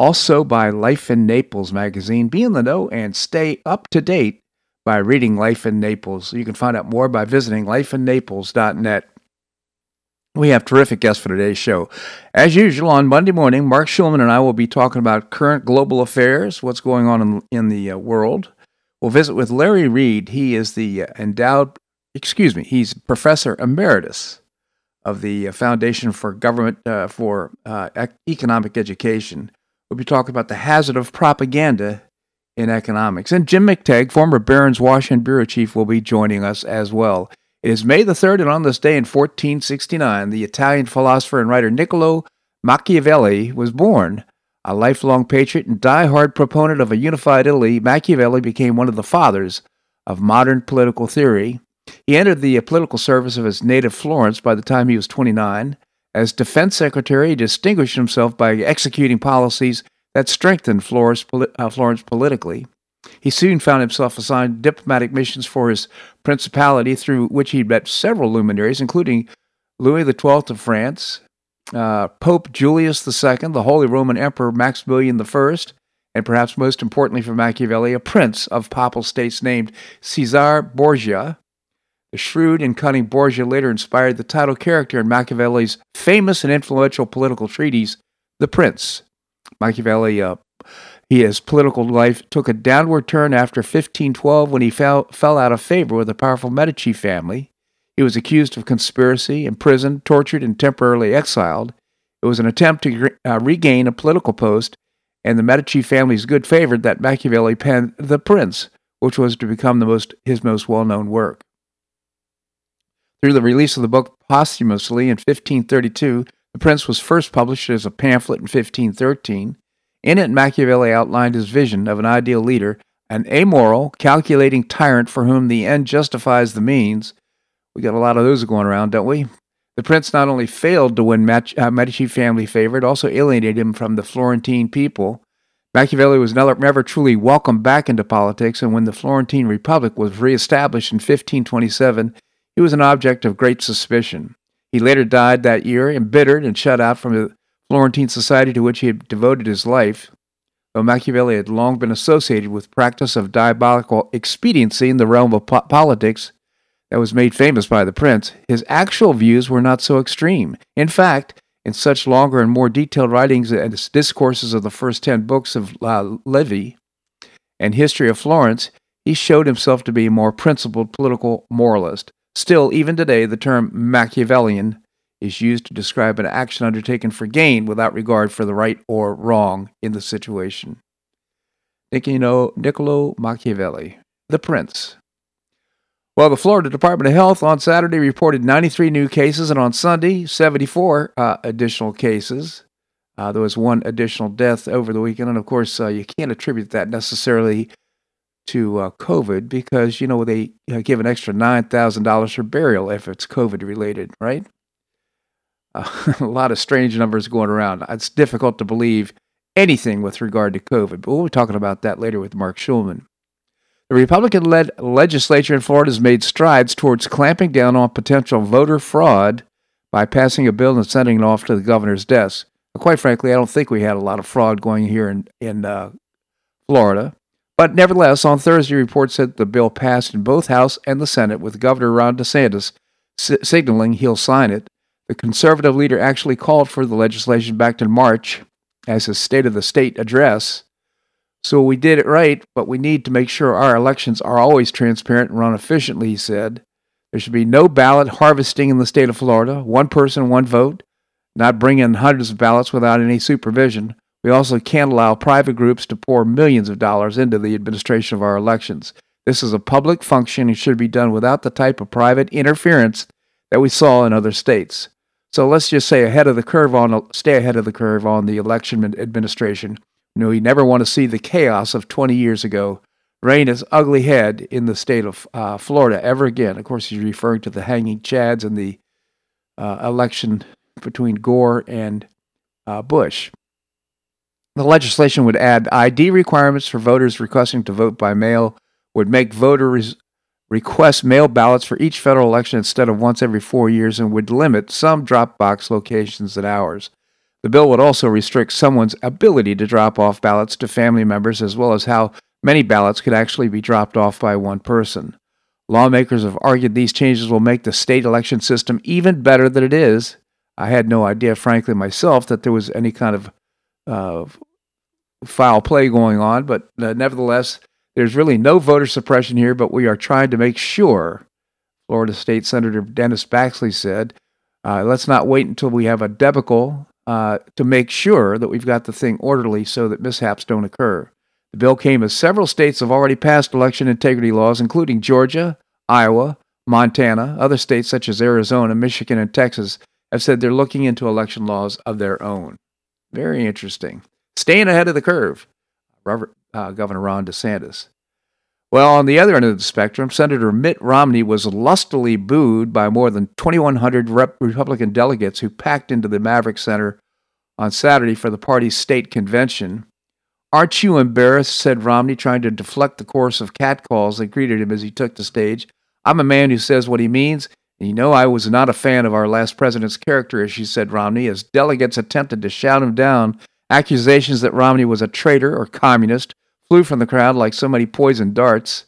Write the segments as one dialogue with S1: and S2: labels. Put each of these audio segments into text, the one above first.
S1: Also by Life in Naples magazine. Be in the know and stay up to date by reading Life in Naples. You can find out more by visiting lifeinnaples.net. We have terrific guests for today's show. As usual, on Monday morning, Marc Schulman and I will be talking about current global affairs, what's going on in, in the uh, world. We'll visit with Larry Reed. He is the uh, endowed, excuse me, he's professor emeritus of the uh, Foundation for Government uh, for uh, Economic Education. We'll be talking about the hazard of propaganda in economics. And Jim McTague, former Barron's Washington Bureau Chief, will be joining us as well. It is May the 3rd, and on this day in 1469, the Italian philosopher and writer Niccolo Machiavelli was born. A lifelong patriot and die-hard proponent of a unified Italy, Machiavelli became one of the fathers of modern political theory. He entered the political service of his native Florence by the time he was 29. As defense secretary, he distinguished himself by executing policies that strengthened Florence, uh, Florence politically. He soon found himself assigned diplomatic missions for his principality, through which he met several luminaries, including Louis XII of France, uh, Pope Julius II, the Holy Roman Emperor Maximilian I, and perhaps most importantly for Machiavelli, a prince of papal states named Caesar Borgia, the shrewd and cunning Borgia later inspired the title character in Machiavelli's famous and influential political treatise, The Prince. Machiavelli, uh, his political life took a downward turn after 1512 when he fell, fell out of favor with the powerful Medici family. He was accused of conspiracy, imprisoned, tortured, and temporarily exiled. It was an attempt to uh, regain a political post and the Medici family's good favor that Machiavelli penned The Prince, which was to become most, his most well known work. Through the release of the book posthumously in 1532, The Prince was first published as a pamphlet in 1513. In it, Machiavelli outlined his vision of an ideal leader, an amoral, calculating tyrant for whom the end justifies the means. We got a lot of those going around, don't we? The prince not only failed to win uh, Medici family favor, it also alienated him from the Florentine people. Machiavelli was never, never truly welcomed back into politics, and when the Florentine Republic was reestablished in 1527, he was an object of great suspicion. He later died that year, embittered and shut out from the Florentine society to which he had devoted his life. Though Machiavelli had long been associated with practice of diabolical expediency in the realm of po- politics that was made famous by the prince, his actual views were not so extreme. In fact, in such longer and more detailed writings as discourses of the first ten books of uh, Livy and History of Florence, he showed himself to be a more principled political moralist. Still, even today, the term Machiavellian is used to describe an action undertaken for gain without regard for the right or wrong in the situation. Niccolo, Niccolo Machiavelli, the Prince. Well, the Florida Department of Health on Saturday reported 93 new cases, and on Sunday, 74 uh, additional cases. Uh, there was one additional death over the weekend, and of course, uh, you can't attribute that necessarily to uh, COVID because you know they uh, give an extra nine thousand dollars for burial if it's COVID related, right? Uh, a lot of strange numbers going around. It's difficult to believe anything with regard to COVID, but we'll be talking about that later with Marc Schulman. The Republican led legislature in Florida has made strides towards clamping down on potential voter fraud by passing a bill and sending it off to the governor's desk. But quite frankly, I don't think we had a lot of fraud going here in, in uh, Florida. But nevertheless, on Thursday, reports said the bill passed in both House and the Senate, with Governor Ron DeSantis signaling he'll sign it. The conservative leader actually called for the legislation back in March as his State of the State address. So we did it right, but we need to make sure our elections are always transparent and run efficiently, he said. There should be no ballot harvesting in the state of Florida, one person, one vote, not bring in hundreds of ballots without any supervision. We also can't allow private groups to pour millions of dollars into the administration of our elections. This is a public function and should be done without the type of private interference that we saw in other states. So let's just say ahead of the curve on stay ahead of the curve on the election administration. know, he never want to see the chaos of 20 years ago reign its ugly head in the state of uh, Florida ever again. Of course, he's referring to the hanging Chads and the uh, election between Gore and uh, Bush. The legislation would add ID requirements for voters requesting to vote by mail, would make voters request mail ballots for each federal election instead of once every four years, and would limit some drop box locations and hours. The bill would also restrict someone's ability to drop off ballots to family members, as well as how many ballots could actually be dropped off by one person. Lawmakers have argued these changes will make the state election system even better than it is. I had no idea, frankly, myself, that there was any kind of uh, foul play going on, but uh, nevertheless, there's really no voter suppression here, but we are trying to make sure, Florida State Senator Dennis Baxley said, uh, let's not wait until we have a debacle uh, to make sure that we've got the thing orderly so that mishaps don't occur. The bill came as several states have already passed election integrity laws, including Georgia, Iowa, Montana. Other states such as Arizona, Michigan, and Texas have said they're looking into election laws of their own. Very interesting. Staying ahead of the curve, Robert, uh, Governor Ron DeSantis. Well, on the other end of the spectrum, Senator Mitt Romney was lustily booed by more than 2,100 Rep- Republican delegates who packed into the Maverik Center on Saturday for the party's state convention. Aren't you embarrassed? said Romney, trying to deflect the chorus of catcalls that greeted him as he took the stage. I'm a man who says what he means, and you know I was not a fan of our last president's character, as she said Romney, as delegates attempted to shout him down. Accusations that Romney was a traitor or communist flew from the crowd like so many poisoned darts.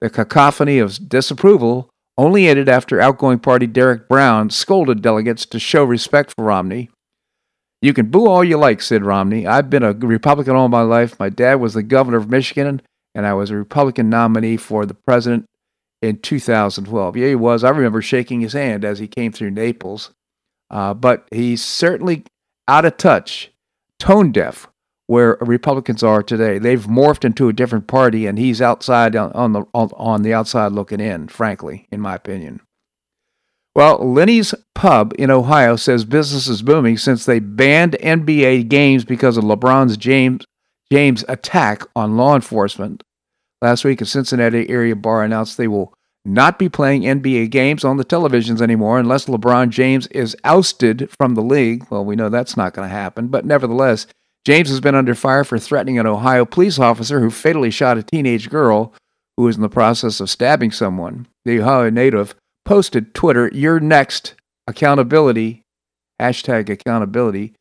S1: The cacophony of disapproval only ended after outgoing party Derek Brown scolded delegates to show respect for Romney. You can boo all you like, said Romney. I've been a Republican all my life. My dad was the governor of Michigan, and I was a Republican nominee for the president in 2012. Yeah, he was. I remember shaking his hand as he came through Naples. Uh, but he's certainly out of touch, tone deaf, where Republicans are today. They've morphed into a different party, and he's outside on, the on the outside looking in. Frankly, in my opinion. Well, Lenny's Pub in Ohio says business is booming since they banned NBA games because of LeBron's James James attack on law enforcement. Last week, a Cincinnati area bar announced they will not be playing NBA games on the televisions anymore unless LeBron James is ousted from the league. Well, we know that's not going to happen, but nevertheless, James has been under fire for threatening an Ohio police officer who fatally shot a teenage girl who was in the process of stabbing someone. The Ohio native posted Twitter, your next accountability, hashtag accountability,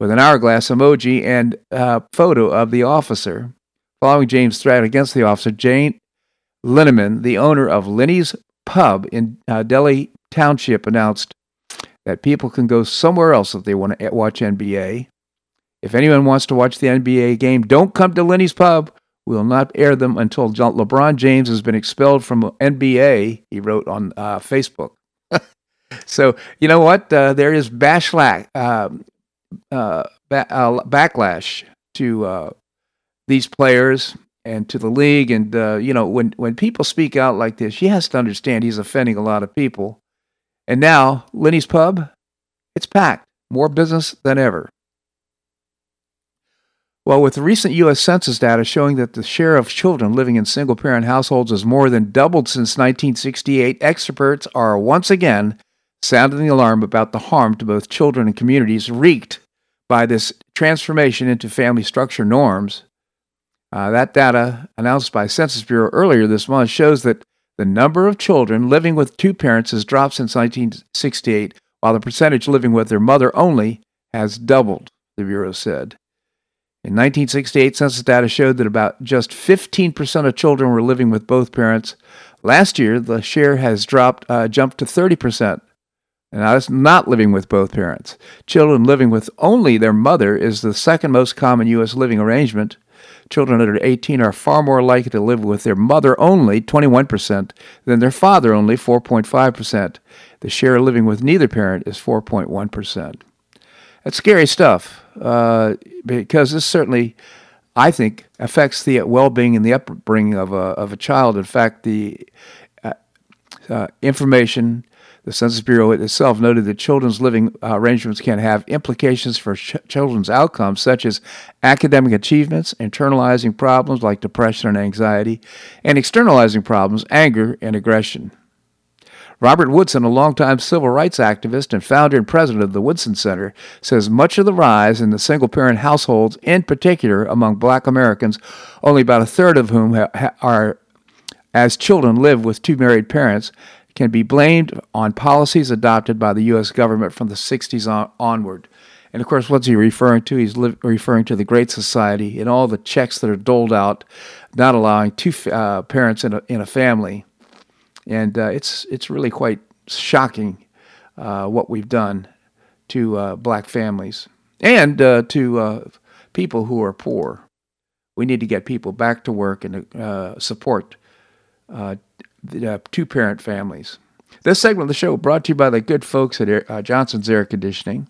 S1: with an hourglass emoji and a photo of the officer. Following James' threat against the officer, Jane Linneman, the owner of Lenny's Pub in uh, Delhi Township, announced that people can go somewhere else if they want to watch NBA. If anyone wants to watch the NBA game, don't come to Lenny's Pub. We will not air them until LeBron James has been expelled from NBA, he wrote on uh, Facebook. so, you know what? Uh, there is bashlack, um, uh, ba- uh, backlash to uh, these players and to the league. And, uh, you know, when, when people speak out like this, he has to understand he's offending a lot of people. And now, Lenny's Pub, it's packed, more business than ever. Well, with the recent U.S. Census data showing that the share of children living in single parent households has more than doubled since 1968, experts are once again sounding the alarm about the harm to both children and communities wreaked by this transformation into family structure norms. Uh, that data, announced by Census Bureau earlier this month, shows that the number of children living with two parents has dropped since 1968, while the percentage living with their mother only has doubled, the Bureau said. In 1968, census data showed that about just 15% of children were living with both parents. Last year, the share has dropped, uh, jumped to 30%. And that's not living with both parents. Children living with only their mother is the second most common U.S. living arrangement. Children under 18 are far more likely to live with their mother only, 21%, than their father only, 4.5%. The share living with neither parent is 4.1%. That's scary stuff uh, because this certainly, I think, affects the well-being and the upbringing of a of a child. In fact, the uh, uh, information The Census Bureau itself noted that children's living uh, arrangements can have implications for ch- children's outcomes, such as academic achievements, internalizing problems like depression and anxiety, and externalizing problems, anger and aggression. Robert Woodson, a longtime civil rights activist and founder and president of the Woodson Center, says much of the rise in the single parent households, in particular among black Americans, only about a third of whom ha- are, as children, live with two married parents, can be blamed on policies adopted by the U.S. government from the 60s on, onward. And of course, what's he referring to? He's li- referring to the Great Society and all the checks that are doled out, not allowing two uh, parents in a, in a family. And uh, it's, it's really quite shocking uh, what we've done to uh, black families and uh, to uh, people who are poor. We need to get people back to work and support uh, two parent families. This segment of the show brought to you by the good folks at Air, uh, Johnson's Air Conditioning.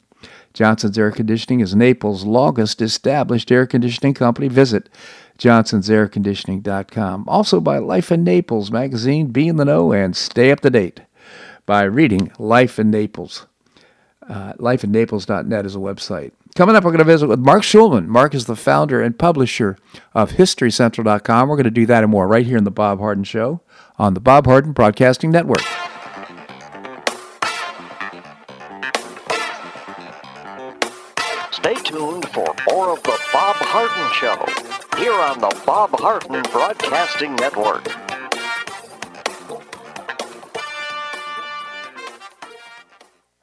S1: Johnson's Air Conditioning is Naples' longest established air conditioning company. Visit johnsonsairconditioning.com. Also by Life in Naples magazine. Be in the know and stay up to date by reading Life in Naples. Uh, lifeinnaples.net is a website. Coming up, we're going to visit with Marc Schulman. Mark is the founder and publisher of HistoryCentral.com. We're going to do that and more right here in the Bob Harden Show on the Bob Harden Broadcasting Network.
S2: Stay tuned for more of the Bob Harden Show here on the Bob Harden Broadcasting Network.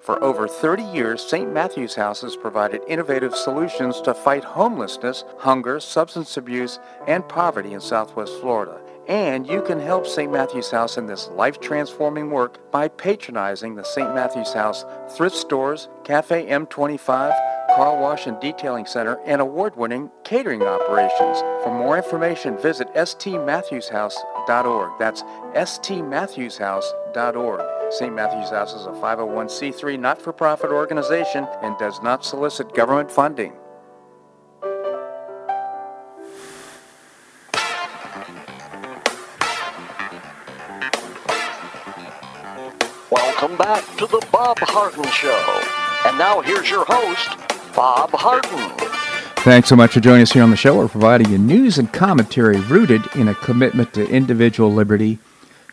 S1: For over 30 years, St. Matthew's House has provided innovative solutions to fight homelessness, hunger, substance abuse, and poverty in Southwest Florida. And you can help St. Matthew's House in this life-transforming work by patronizing the St. Matthew's House thrift stores, Cafe M25, car wash and detailing center, and award-winning catering operations. For more information, visit That's stmatthewshouse.org. St. Matthew's House is a 501c3 not-for-profit organization and does not solicit government funding.
S2: Welcome back to the Bob Harden Show. And now here's your host, Bob Harden.
S1: Thanks so much for joining us here on the show. We're providing you news and commentary rooted in a commitment to individual liberty,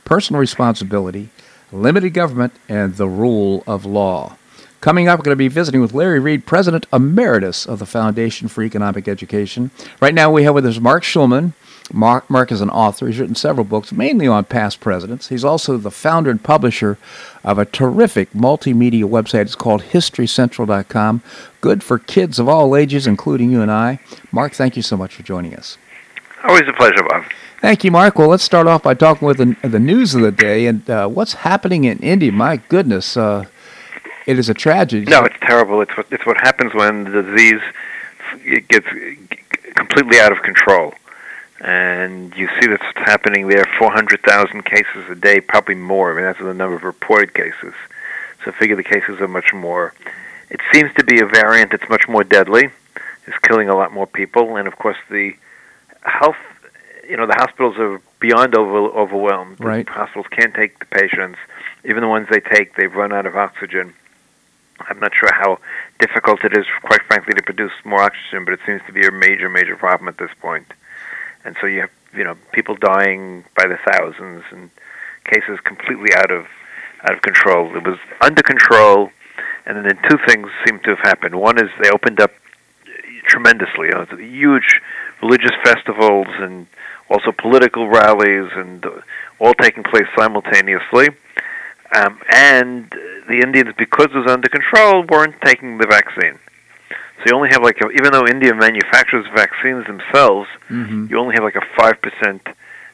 S1: personal responsibility, limited government, and the rule of law. Coming up, we're going to be visiting with Larry Reed, President Emeritus of the Foundation for Economic Education. Right now, we have with us Marc Schulman. Mark, Mark is an author. He's written several books, mainly on past presidents. He's also the founder and publisher of a terrific multimedia website. It's called HistoryCentral.com. Good for kids of all ages, including you and I. Mark, thank you so much for joining us.
S3: Always a pleasure, Bob.
S1: Thank you, Mark. Well, let's start off by talking with the, the news of the day and uh, what's happening in India. My goodness, uh, it is a tragedy.
S3: No, it's terrible. It's what it's what happens when the disease it gets completely out of control, and you see that's happening there. Four hundred thousand cases a day, probably more. I mean, that's the number of reported cases. So figure the cases are much more. It seems to be a variant that's much more deadly. It's killing a lot more people, and of course the health, you know, the hospitals are beyond over, overwhelmed.
S1: Right.
S3: The hospitals can't take the patients. Even the ones they take, they've run out of oxygen. I'm not sure how difficult it is, quite frankly, to produce more oxygen, but it seems to be a major, major problem at this point. And so you have, you know, people dying by the thousands and cases completely out of out of control. It was under control, and then two things seem to have happened. One is they opened up tremendously. You know, huge religious festivals and also political rallies, and all taking place simultaneously. Um, and the Indians, because it was under control, weren't taking the vaccine. So you only have like, a, even though India manufactures vaccines themselves,
S1: Mm-hmm.
S3: you only have like a five percent,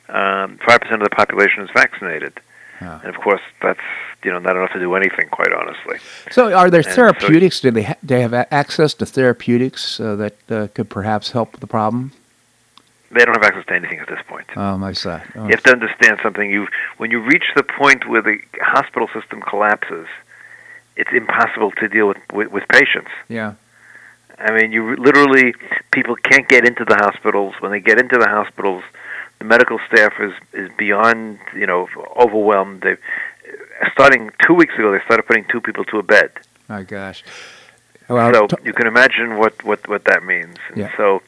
S3: um, five percent of the population is vaccinated.
S1: Yeah.
S3: And of course, that's you know not enough to do anything, quite honestly.
S1: So, are there
S3: And so-
S1: therapeutics? Do they ha- they have access to therapeutics uh, that uh, could perhaps help the problem?
S3: They don't have access to anything at this point.
S1: Oh, my son. Oh,
S3: You have to understand something. You when you reach the point where the hospital system collapses, it's impossible to deal with with, with patients.
S1: yeah.
S3: I mean, you literally people can't get into the hospitals. When they get into the hospitals, the medical staff is is beyond you know overwhelmed. They starting two weeks ago, they started putting two people to a bed.
S1: My gosh. Well,
S3: so
S1: t-
S3: you can imagine what what what that means. And
S1: Yeah.
S3: So,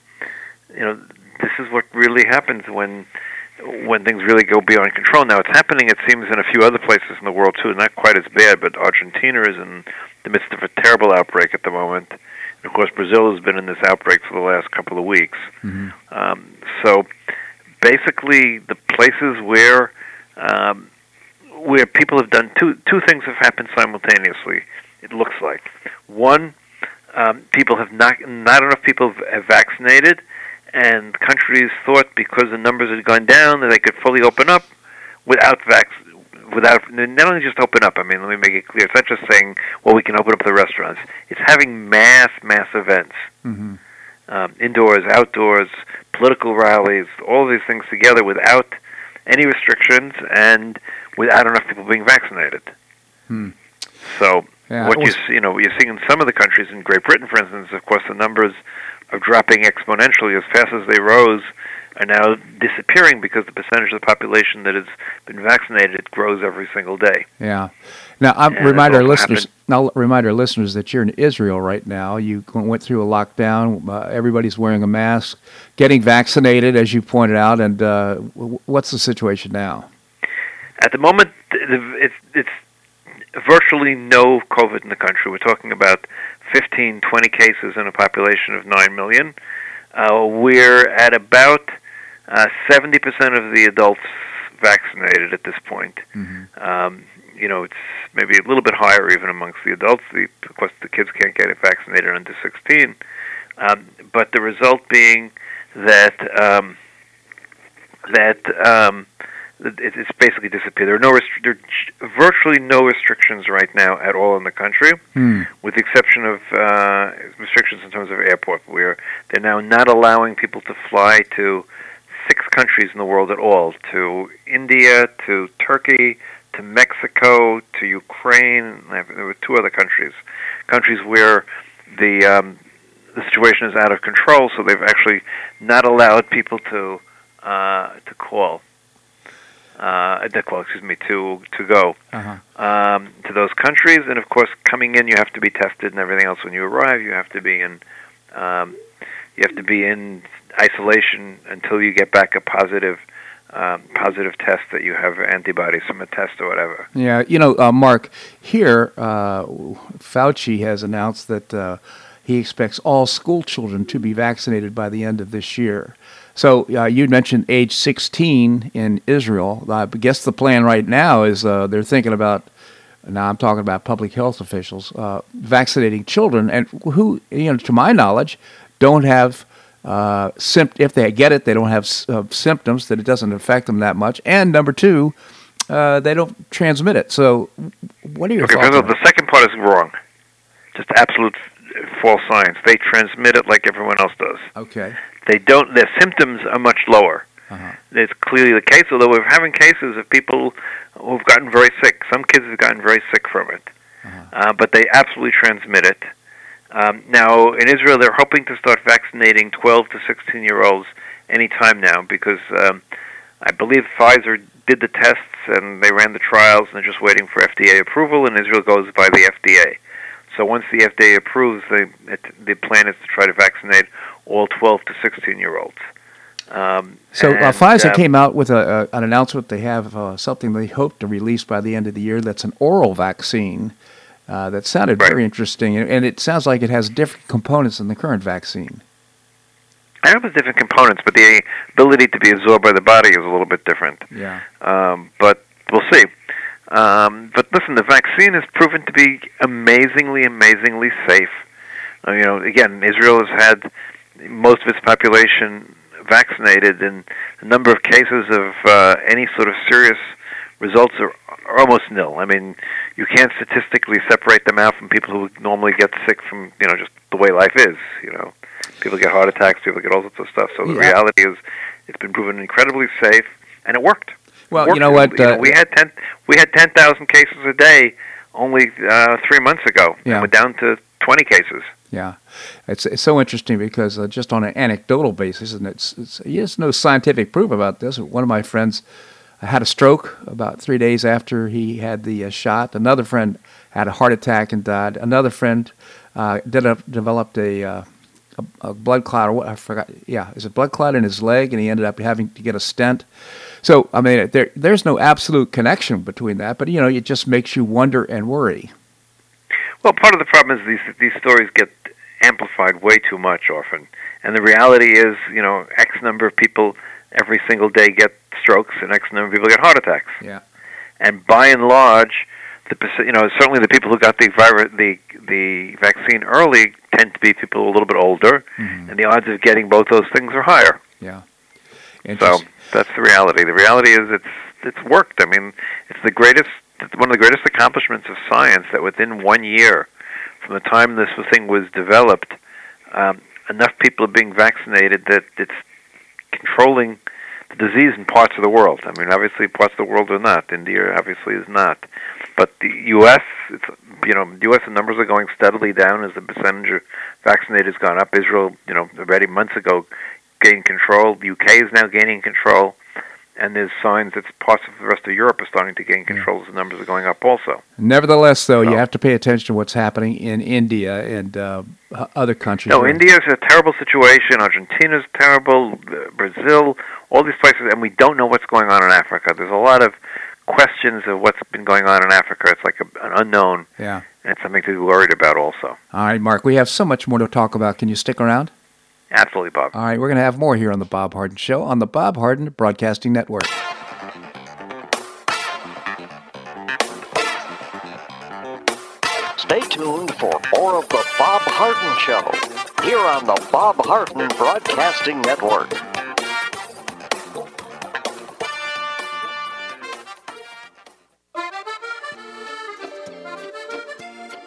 S3: you know, this is what really happens when when things really go beyond control. Now, it's happening. It seems in a few other places in the world too. Not quite as bad, but Argentina is in the midst of a terrible outbreak at the moment. Of course, Brazil has been in this outbreak for the last couple of weeks.
S1: Mhm.
S3: Um, so, basically, the places where um, where people have done two two things have happened simultaneously. It looks like one, um, people have not not enough people have vaccinated, and countries thought because the numbers had gone down that they could fully open up without vac without not only just open up. I mean, let me make it clear. It's not just saying, well, we can open up the restaurants. It's having mass mass events,
S1: mhm.
S3: um, indoors, outdoors, political rallies, all these things together without any restrictions and without enough people being vaccinated.
S1: Hmm.
S3: So
S1: Yeah,
S3: what you
S1: was-
S3: s- you know what you're seeing in some of the countries in Great Britain, for instance, of course, the numbers are dropping exponentially as fast as they rose. Are now disappearing because the percentage of the population that has been vaccinated grows every single day.
S1: Yeah. Now, I
S3: And
S1: remind our listeners. I'll remind our listeners that you're in Israel right now. You went through a lockdown. Uh, everybody's wearing a mask, getting vaccinated, as you pointed out. And uh, w- what's the situation now?
S3: At the moment, it's it's virtually no COVID in the country. We're talking about 15, 20 cases in a population of 9 million. Uh, we're at about uh, 70% of the adults vaccinated at this point.
S1: Mhm.
S3: Um, you know, it's maybe a little bit higher even amongst the adults. The, of course, the kids can't get it vaccinated under 16. Um, but the result being that um, that um, it, it's basically disappeared. There are no restri- there are virtually no restrictions right now at all in the country,
S1: Hmm.
S3: with the exception of uh, restrictions in terms of airport, where they're now not allowing people to fly to six countries in the world at all: to India, to Turkey, to Mexico, to Ukraine. There were two other countries, countries where the um, the situation is out of control. So they've actually not allowed people to uh, to call. Uh, to call, excuse me, to to go
S1: Uh-huh.
S3: um, to those countries, and of course, coming in, you have to be tested and everything else. When you arrive, you have to be in um, you have to be in isolation until you get back a positive um, positive test that you have antibodies from a test or whatever.
S1: Yeah, you know, uh, Mark, here, uh, Fauci has announced that uh, he expects all school children to be vaccinated by the end of this year. So uh, you mentioned age 16 in Israel. I guess the plan right now is uh, they're thinking about. Now I'm talking about public health officials uh, vaccinating children, and who, you know, to my knowledge, don't have uh, sympt- if they get it, they don't have s- uh, symptoms that it doesn't affect them that much. And number two, uh, they don't transmit it. So, what are your
S3: Okay,
S1: thoughts?
S3: first of
S1: on
S3: all, the second part is wrong. Just absolute false science. They transmit it like everyone else does.
S1: Okay.
S3: They don't. Their symptoms are much lower.
S1: Uh-huh.
S3: It's clearly the case. Although we're having cases of people who've gotten very sick. Some kids have gotten very sick from it,
S1: Uh-huh.
S3: uh, but they absolutely transmit it. Um, now, in Israel, they're hoping to start vaccinating 12 to 16 year olds anytime now because um, I believe Pfizer did the tests and they ran the trials and they're just waiting for FDA approval, and Israel goes by the FDA. So once the FDA approves, they, it, the plan is to try to vaccinate all 12 to 16 year olds.
S1: Um, so uh, Pfizer um, came out with a, a, an announcement. They have uh, something they hope to release by the end of the year. That's an oral vaccine. Uh, that sounded right. very interesting, and it sounds like it has different components than the current vaccine.
S3: I know it's different components, but the ability to be absorbed by the body is a little bit different.
S1: Yeah.
S3: Um, but we'll see. Um, but listen, the vaccine has proven to be amazingly, amazingly safe. Uh, you know, again, Israel has had most of its population vaccinated, and the number of cases of uh, any sort of serious results are, are almost nil. I mean, you can't statistically separate them out from people who normally get sick from you know just the way life is. You know, people get heart attacks, people get all sorts of stuff. So the yeah. reality is, it's been proven incredibly safe, and it worked.
S1: Well,
S3: worked.
S1: you know what?
S3: Uh, you know, we had ten we had ten thousand cases a day only uh, three months ago,
S1: yeah.
S3: and we're down to twenty cases.
S1: Yeah, it's it's so interesting because uh, just on an anecdotal basis, and it's, it's there's no scientific proof about this. One of my friends had a stroke about three days after he had the uh, shot. Another friend had a heart attack and died. Another friend uh, a, developed a, uh, a, a blood clot or what I forgot. Yeah, it's a blood clot in his leg, and he ended up having to get a stent. So I mean, there there's no absolute connection between that, but you know, it just makes you wonder and worry.
S3: Well, part of the problem is these these stories get amplified way too much often, and the reality is, you know, X number of people every single day get strokes, and X number of people get heart attacks.
S1: Yeah.
S3: And by and large, the you know certainly the people who got the virus the the vaccine early tend to be people a little bit older, mm-hmm. and the odds of getting both those things are higher.
S1: Yeah.
S3: So that's the reality. The reality is it's it's worked. I mean, it's the greatest one of the greatest accomplishments of science that within one year from the time this thing was developed, um, enough people are being vaccinated that it's controlling disease in parts of the world. I mean, obviously, parts of the world are not. India obviously is not. But the U.S., it's you know, the U.S. numbers are going steadily down as the percentage of vaccinated has gone up. Israel, you know, already months ago gained control. The UK is now gaining control and there's signs that parts of the rest of Europe are starting to gain control as the numbers are going up also.
S1: Nevertheless, though, so, you have to pay attention to what's happening in India and uh, other countries.
S3: No, India is a terrible situation. Argentina is terrible. Brazil, all these places, and we don't know what's going on in Africa. There's a lot of questions of what's been going on in Africa. It's like a, an unknown.
S1: Yeah.
S3: And it's something to be worried about also.
S1: All right, Mark, we have so much more to talk about. Can you stick around?
S3: Absolutely, Bob.
S1: All right, we're going to have more here on the Bob Harden Show on the Bob Harden Broadcasting Network.
S2: Stay tuned for more of the Bob Harden Show here on the Bob Harden Broadcasting Network.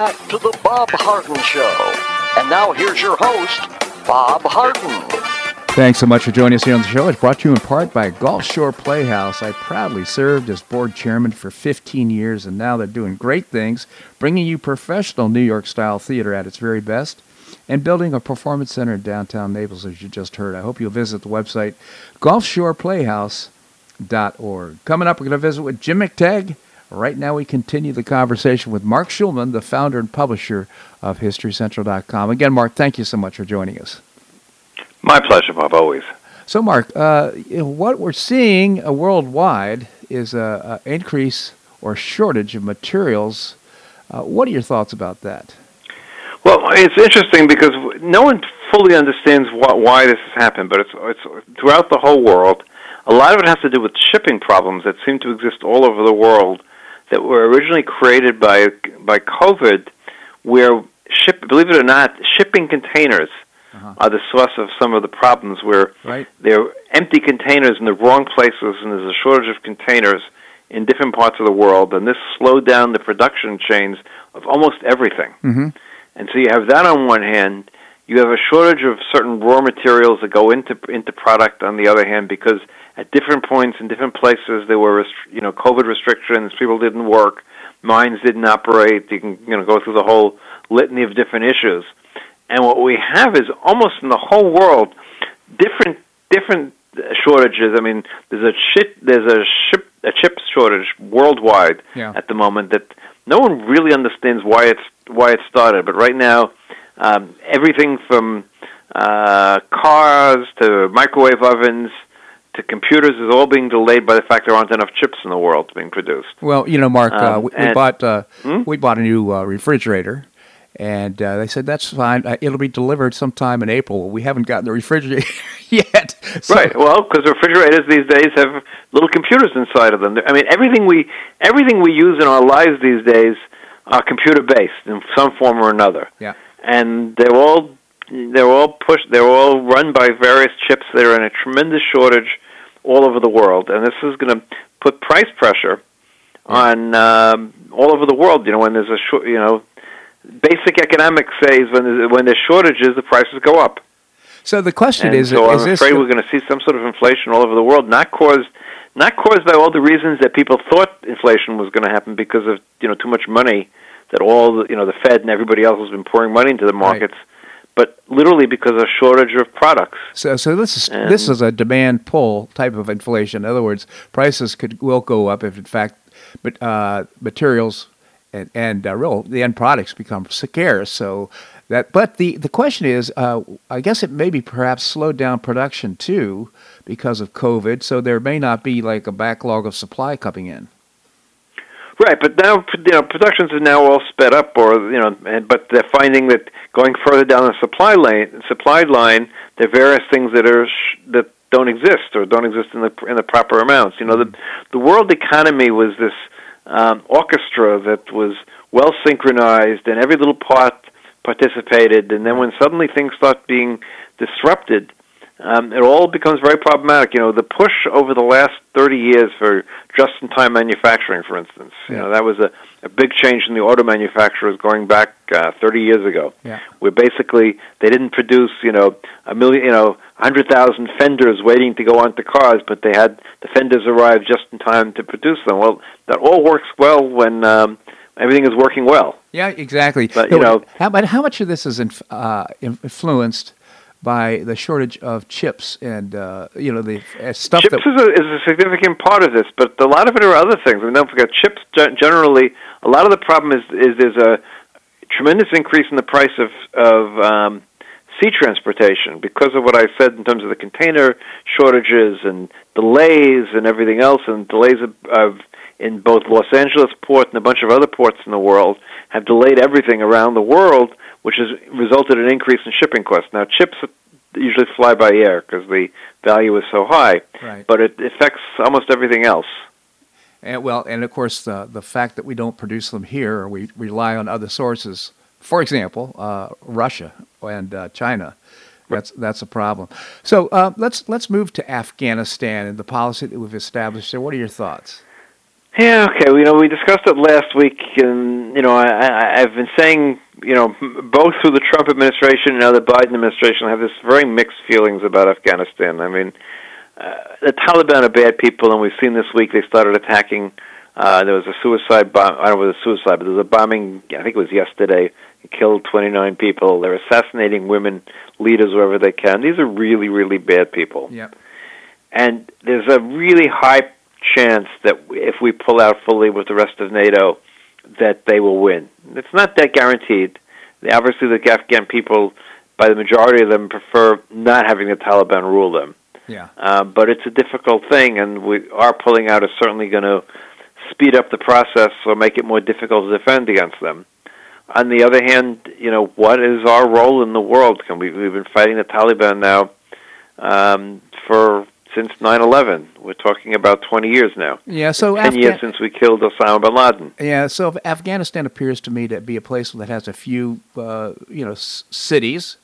S2: Back to the Bob Harden Show. And now here's your host, Bob Harden.
S1: Thanks so much for joining us here on the show. It's brought to you in part by Gulf Shore Playhouse. I proudly served as board chairman for 15 years, and now they're doing great things, bringing you professional New York style theater at its very best and building a performance center in downtown Naples, as you just heard. I hope you'll visit the website gulfshoreplayhouse.org. Coming up, we're going to visit with Jim McTague. Right now, we continue the conversation with Marc Schulman, the founder and publisher of HistoryCentral.com. Again, Mark, thank you so much for joining us.
S3: My pleasure, Bob, always.
S1: So, Mark, uh, what we're seeing uh, worldwide is an increase or shortage of materials. Uh, what are your thoughts about that?
S3: Well, it's interesting because no one fully understands wh- why this has happened, but it's, it's throughout the whole world. A lot of it has to do with shipping problems that seem to exist all over the world that were originally created by by COVID, where ship, believe it or not, shipping containers uh-huh. are the source of some of the problems. Where
S1: right.
S3: they're empty containers in the wrong places, and there's a shortage of containers in different parts of the world, and this slowed down the production chains of almost everything.
S1: Mm-hmm.
S3: And so you have that on one hand. You have a shortage of certain raw materials that go into into product on the other hand because at different points in different places there were you know COVID restrictions, people didn't work, mines didn't operate. You can you know go through the whole litany of different issues. And what we have is almost in the whole world different different shortages. I mean, there's a ship there's a ship a chip shortage worldwide
S1: yeah.
S3: at the moment that no one really understands why it's why it started. But right now, um, everything from uh, cars to microwave ovens to computers is all being delayed by the fact there aren't enough chips in the world being produced.
S1: Well, you know, Mark, uh, um, we, we, bought uh,
S3: hmm?
S1: we bought a new uh, refrigerator, and uh, they said that's fine. Uh, it'll be delivered sometime in April. We haven't gotten the refrigerator yet.
S3: So. Right. Well, because refrigerators these days have little computers inside of them. I mean, everything we everything we use in our lives these days are computer based in some form or another.
S1: Yeah.
S3: And they're all they're all pushed. They're all run by various chips that are in a tremendous shortage all over the world, and this is going to put price pressure on um, all over the world. You know, when there's a short, you know, basic economics says when there's, when there's shortages, the prices go up.
S1: So the question
S3: and
S1: is,
S3: so
S1: is
S3: I'm afraid we're going to see some sort of inflation all over the world, not caused not caused by all the reasons that people thought inflation was going to happen because of you know too much money that all the, you know the Fed and everybody else has been pouring money into the markets.
S1: Right
S3: but literally because of shortage of products.
S1: So, so this is and this is a demand pull type of inflation. In other words, prices could will go up if, in fact, but uh, materials and and uh, real the end products become scarce. So that, but the the question is, uh, I guess it maybe perhaps slowed down production too because of COVID. So there may not be like a backlog of supply coming in.
S3: Right, but now you know productions are now all sped up, or you know, and, but they're finding that going further down the supply lane, supply line, there are various things that are sh- that don't exist or don't exist in the in the proper amounts. You know, the the world economy was this um, orchestra that was well synchronized, and every little part participated. And then when suddenly things start being disrupted, um, it all becomes very problematic. You know, the push over the last 30 years for just-in-time manufacturing, for instance,
S1: yeah.
S3: you know, that was a, a big change in the auto manufacturers going back uh, 30 years ago.
S1: Yeah.
S3: Where basically they didn't produce, you know, a million, you know, 100,000 fenders waiting to go onto cars, but they had the fenders arrive just in time to produce them. Well, that all works well when um, everything is working well.
S1: Yeah, exactly.
S3: But, you know,
S1: how, but how much of this is inf- uh, influenced by the shortage of chips and uh, you know the uh, stuff.
S3: Chips
S1: that
S3: is, a, is a significant part of this, but a lot of it are other things. I mean, don't forget chips. Generally, a lot of the problem is is there's a tremendous increase in the price of of um, sea transportation because of what I said in terms of the container shortages and delays and everything else, and delays of, of in both Los Angeles port and a bunch of other ports in the world have delayed everything around the world, which has resulted in an increase in shipping costs. Now, chips usually fly by air because the value is so high,
S1: Right.
S3: but it affects almost everything else.
S1: And, well, and of course, the the fact that we don't produce them here, or we rely on other sources. For example, uh, Russia and uh, China. That's that's a problem. So uh, let's let's move to Afghanistan and the policy that we've established there. What are your thoughts?
S3: Yeah, okay. You know, we discussed it last week, and you know, I, I, I've been saying, you know, both through the Trump administration and now the Biden administration, have this very mixed feelings about Afghanistan. I mean, uh, the Taliban are bad people, and we've seen this week they started attacking. Uh, there was a suicide bomb. I don't know if it was a suicide, but there was a bombing. I think it was yesterday. It killed 29 people. They're assassinating women leaders wherever they can. These are really, really bad people.
S1: Yep.
S3: And there's a really high chance that if we pull out fully with the rest of NATO, that they will win. It's not that guaranteed. Obviously, the Afghan people, by the majority of them, prefer not having the Taliban rule them.
S1: Yeah.
S3: Uh, but it's a difficult thing, and we are pulling out is certainly going to speed up the process or make it more difficult to defend against them. On the other hand, you know, what is our role in the world? Can we, we've been fighting the Taliban now um, for since 9/11. We're talking about 20 years now.
S1: Yeah. So
S3: Ten
S1: Afga-
S3: years since we killed Osama bin Laden.
S1: Yeah, so Afghanistan appears to me to be a place that has a few, uh, you know, s- cities,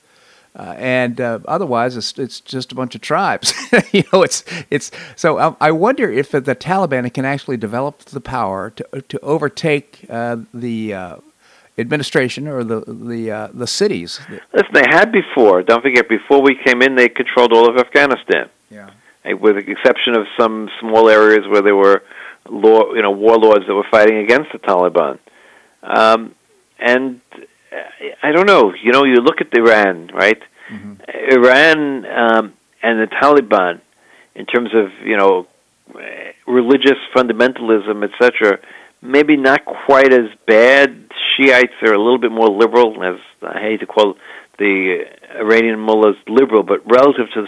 S1: uh, and uh, otherwise it's it's just a bunch of tribes. you know, it's it's. So I, I wonder if the Taliban can actually develop the power to to overtake uh, the uh, administration or the the uh, the cities.
S3: Listen, they had before. Don't forget, before we came in, they controlled all of Afghanistan.
S1: Yeah.
S3: Eh, with the exception of some small areas where there were law, you know, warlords that were fighting against the Taliban. Um, and uh, I don't know. You know, you look at Iran, right? Iran um, and the Taliban, in terms of you know, eh, religious fundamentalism, etc. Maybe not quite as bad. Shiites are a little bit more liberal, as I hate to call the Iranian mullahs liberal, but relative to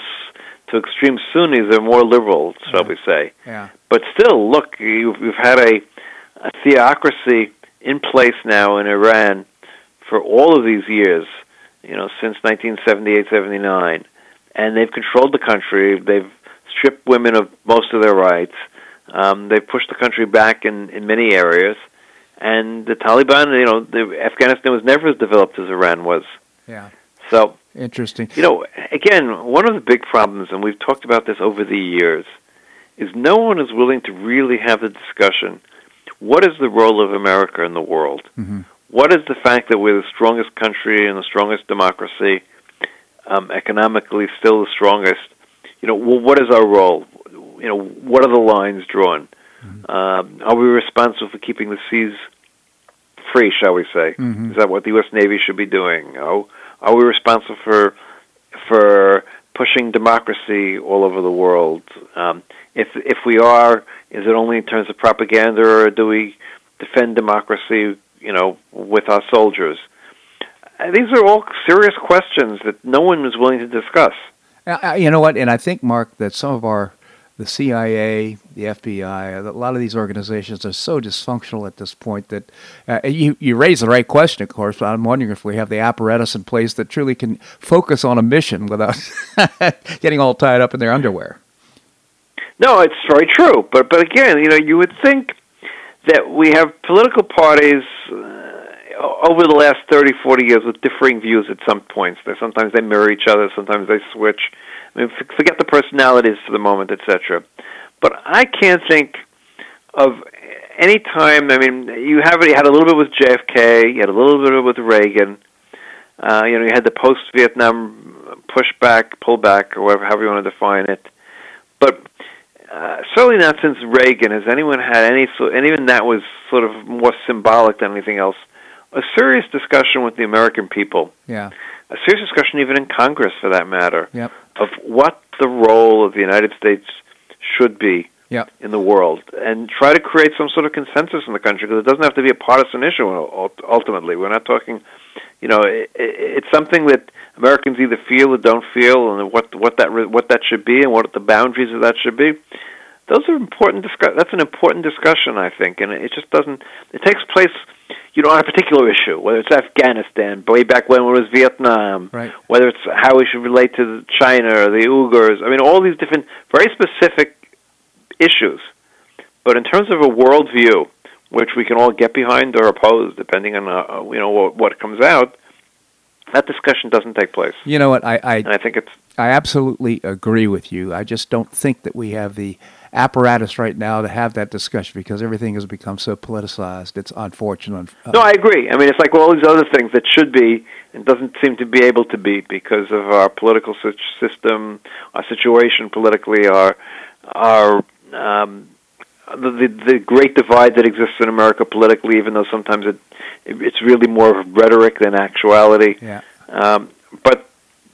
S3: to extreme Sunnis, they're more liberal, shall we say?
S1: Yeah.
S3: But still, look, you've, you've had a, a theocracy in place now in Iran for all of these years, you know, since 1978, 79, and they've controlled the country. They've stripped women of most of their rights. Um, they've pushed the country back in, in many areas. And the Taliban, you know, the, Afghanistan was never as developed as Iran was.
S1: Yeah.
S3: So
S1: Interesting.
S3: you know, again, one of the big problems, and we've talked about this over the years, is no one is willing to really have the discussion. What is the role of America in the world?
S1: Mhm.
S3: What is the fact that we're the strongest country and the strongest democracy, um, economically still the strongest? You know, well, what is our role? You know, what are the lines drawn? Um, are we responsible for keeping the seas free? Shall we say?
S1: Mhm.
S3: Is that what the U.S. Navy should be doing? Are, are we responsible for for pushing democracy all over the world? Um, if if we are, is it only in terms of propaganda, or do we defend democracy? You know, with our soldiers. Uh, These are all serious questions that no one is willing to discuss.
S1: Uh, uh, you know what? And I think, Marc, that some of our, the CIA, the FBI, a lot of these organizations are so dysfunctional at this point that uh, you, you raise the right question, of course, but I'm wondering if we have the apparatus in place that truly can focus on a mission without getting all tied up in their underwear.
S3: No, it's very true. But but again, you know, you would think that we have political parties uh, over the last 30, 40 years with differing views at some points. They sometimes they mirror each other, sometimes they switch. I mean, f- forget the personalities for the moment, etc. But I can't think of any time. I mean, you have you had a little bit with JFK, you had a little bit with Reagan. Uh, you know, you had the post-Vietnam pushback, pullback, or whatever, however you want to define it. But uh, certainly not since Reagan has anyone had any, so- and even that was sort of more symbolic than anything else. A serious discussion with the American people,
S1: Yeah.
S3: a serious discussion even in Congress, for that matter,
S1: Yep.
S3: Of what the role of the United States should be
S1: yep.
S3: in the world and try to create some sort of consensus in the country because it doesn't have to be a partisan issue ultimately. We're not talking, you know, it, it's something that Americans either feel or don't feel, and what what that what that should be, and what the boundaries of that should be. Those are important discuss. That's an important discussion, I think, and it just doesn't. It takes place, you know, on a particular issue, whether it's Afghanistan, way back when it was Vietnam,
S1: right.
S3: whether it's how we should relate to China or the Uyghurs. I mean, all these different, very specific issues. But in terms of a worldview, which we can all get behind or oppose, depending on uh, you know what, what comes out, that discussion doesn't take place.
S1: You know what? I I,
S3: I think it's.
S1: I absolutely agree with you. I just don't think that we have the apparatus right now to have that discussion because everything has become so politicized. It's unfortunate.
S3: Uh, no, I agree. I mean, it's like all these other things that should be and doesn't seem to be able to be because of our political system, our situation politically, our our um, the, the the great divide that exists in America politically, even though sometimes it, it it's really more of rhetoric than actuality.
S1: Yeah.
S3: Um, but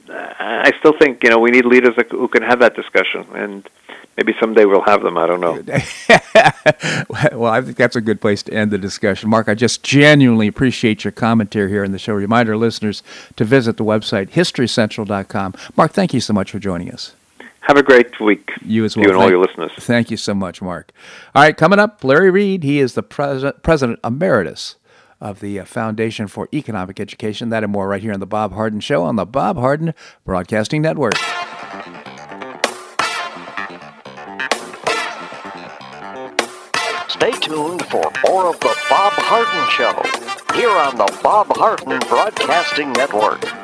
S3: I still think you know we need leaders who can have that discussion, and maybe someday we'll have them. I don't know.
S1: well, I think that's a good place to end the discussion, Marc. I just genuinely appreciate your commentary here in the show. Remind our listeners to visit the website historycentral.com. Marc, thank you so much for joining us.
S3: Have a great week.
S1: You as well.
S3: You and all your listeners.
S1: Thank you so much, Marc. All right, coming up, Larry Reed. He is the president, president emeritus of the uh, Foundation for Economic Education. That and more right here on the Bob Harden Show on the Bob Harden Broadcasting Network.
S2: Stay tuned for more of the Bob Harden Show here on the Bob Harden Broadcasting Network.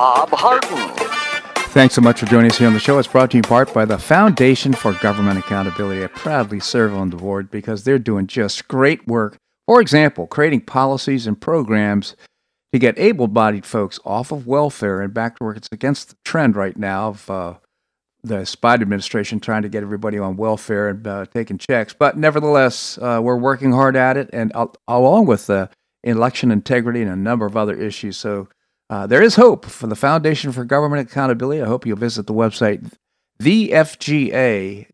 S2: Bob Harden.
S1: Thanks so much for joining us here on the show. It's brought to you in part by the Foundation for Government Accountability. I proudly serve on the board because they're doing just great work. For example, creating policies and programs to get able bodied folks off of welfare and back to work. It's against the trend right now of uh, the Biden administration trying to get everybody on welfare and uh, taking checks. But nevertheless, uh, we're working hard at it, and along with the election integrity and a number of other issues. So uh, there is hope for the Foundation for Government Accountability. I hope you'll visit the website, thefga.org,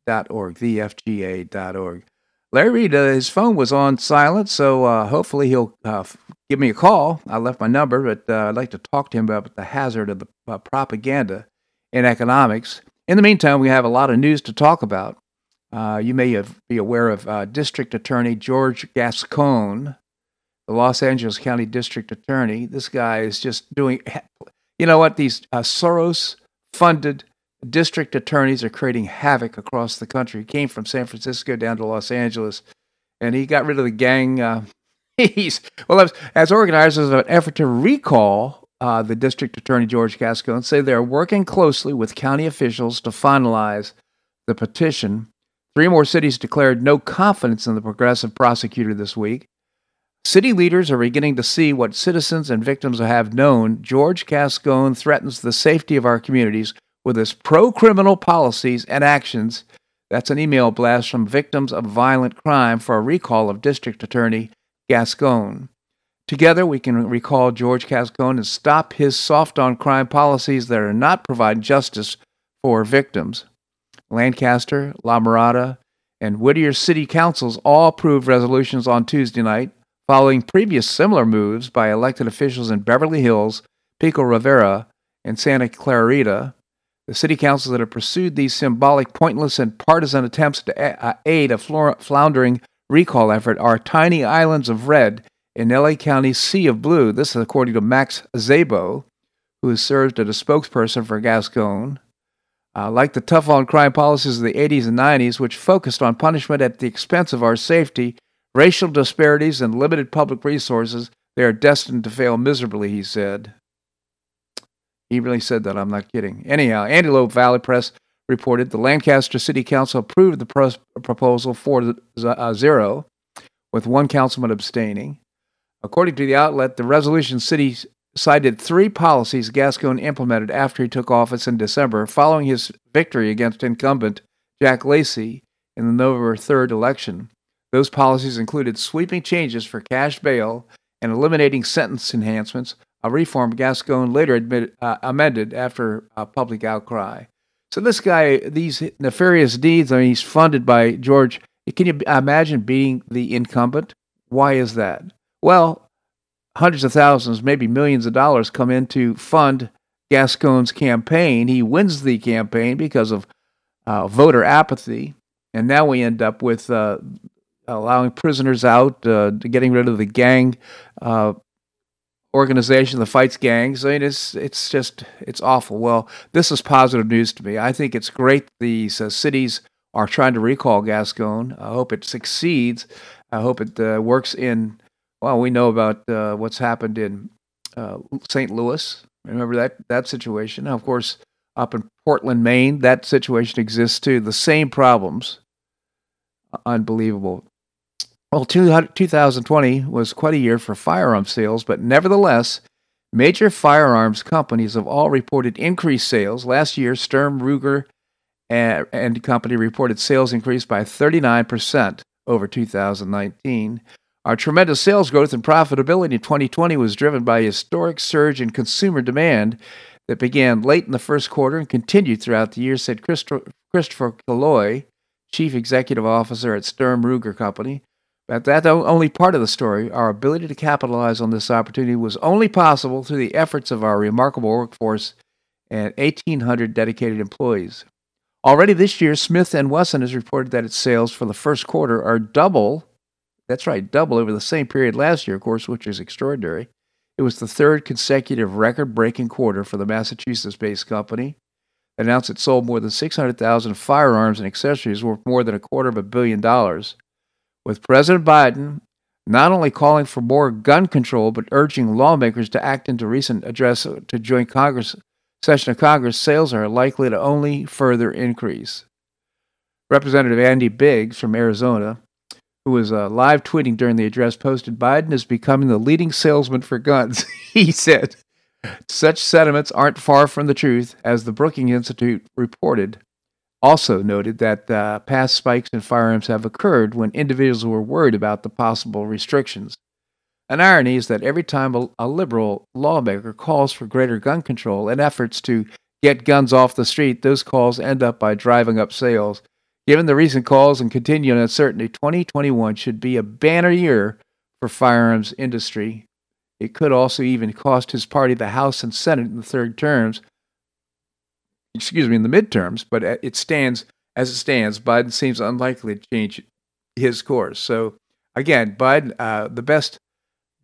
S1: thefga.org. Larry Reed, uh, his phone was on silent, so uh, hopefully he'll uh, give me a call. I left my number, but uh, I'd like to talk to him about the hazard of the uh, propaganda in economics. In the meantime, we have a lot of news to talk about. you may have, be aware of District Attorney George Gascon, the Los Angeles County District Attorney. This guy is just doing, You know what? These uh, Soros funded district attorneys are creating havoc across the country. He came from San Francisco down to Los Angeles, and he got rid of the gang. Uh, he's well, as, organizers of an effort to recall uh, the district attorney George Gascon, say they're working closely with county officials to finalize the petition. Three more cities declared no confidence in the progressive prosecutor this week. City leaders are beginning to see what citizens and victims have known. George Gascon threatens the safety of our communities with his pro criminal policies and actions. That's an email blast from victims of violent crime for a recall of District Attorney Gascon. Together, we can recall George Gascon and stop his soft on crime policies that are not providing justice for victims. Lancaster, La Mirada, and Whittier City Councils all approved resolutions on Tuesday night, following previous similar moves by elected officials in Beverly Hills, Pico Rivera, and Santa Clarita. The city councils that have pursued these symbolic, pointless, and partisan attempts to uh, aid a floundering recall effort are tiny islands of red in LA County's Sea of Blue. This is according to Max Szabo, who has served as a spokesperson for Gascon. Uh, like the tough on crime policies of the 80s and 90s, which focused on punishment at the expense of our safety, racial disparities, and limited public resources, they are destined to fail miserably, he said. He really said that. I'm not kidding. Anyhow, Antelope Valley Press reported the Lancaster City Council approved the proposal 4 uh, 0, with one councilman abstaining. According to the outlet, the resolution city cited three policies Gascon implemented after he took office in December following his victory against incumbent Jack Lacey in the November 3rd election. Those policies included sweeping changes for cash bail and eliminating sentence enhancements, a reform Gascon later uh, amended after a public outcry. So this guy, these nefarious deeds, I mean, he's funded by George. Can you imagine being the incumbent? Why is that? Well, hundreds of thousands, maybe millions of dollars come in to fund Gascon's campaign. He wins the campaign because of uh, voter apathy, and now we end up with uh, allowing prisoners out, uh, getting rid of the gang uh, organization that fights gangs. I mean, it's it's just it's awful. Well, this is positive news to me. I think it's great these uh, cities are trying to recall Gascon. I hope it succeeds. I hope it uh, works in. Well, we know about uh, what's happened in uh, St. Louis. Remember that that situation. Now, of course, up in Portland, Maine, that situation exists too. The same problems. Unbelievable. Well, 2020 was quite a year for firearm sales, but nevertheless, major firearms companies have all reported increased sales. Last year, Sturm Ruger and, Company reported sales increased by 39% over 2019. Our tremendous sales growth and profitability in 2020 was driven by a historic surge in consumer demand that began late in the first quarter and continued throughout the year, said Christopher Killoy, Chief Executive Officer at Sturm Ruger Company. But that's only part of the story. Our ability to capitalize on this opportunity was only possible through the efforts of our remarkable workforce and 1,800 dedicated employees. Already this year, Smith & Wesson has reported that its sales for the first quarter are double. That's right, double over the same period last year, of course, which is extraordinary. It was the third consecutive record-breaking quarter for the Massachusetts-based company. It announced it sold more than 600,000 firearms and accessories worth more than a quarter of a billion dollars with President Biden not only calling for more gun control, but urging lawmakers to act into recent address to joint Congress session of Congress, sales are likely to only further increase. Representative Andy Biggs from Arizona, who was uh, live tweeting during the address, posted Biden is becoming the leading salesman for guns. he said, Such sentiments aren't far from the truth, as the Brookings Institute reported also noted that uh, past spikes in firearms have occurred when individuals were worried about the possible restrictions. An irony is that every time a, a, liberal lawmaker calls for greater gun control and efforts to get guns off the street, those calls end up by driving up sales. Given the recent calls and continuing uncertainty, 2021 should be a banner year for firearms industry. It could also even cost his party the House and Senate in the third terms, excuse me, in the midterms, but it stands as it stands. Biden seems unlikely to change his course. So again, Biden, uh, the best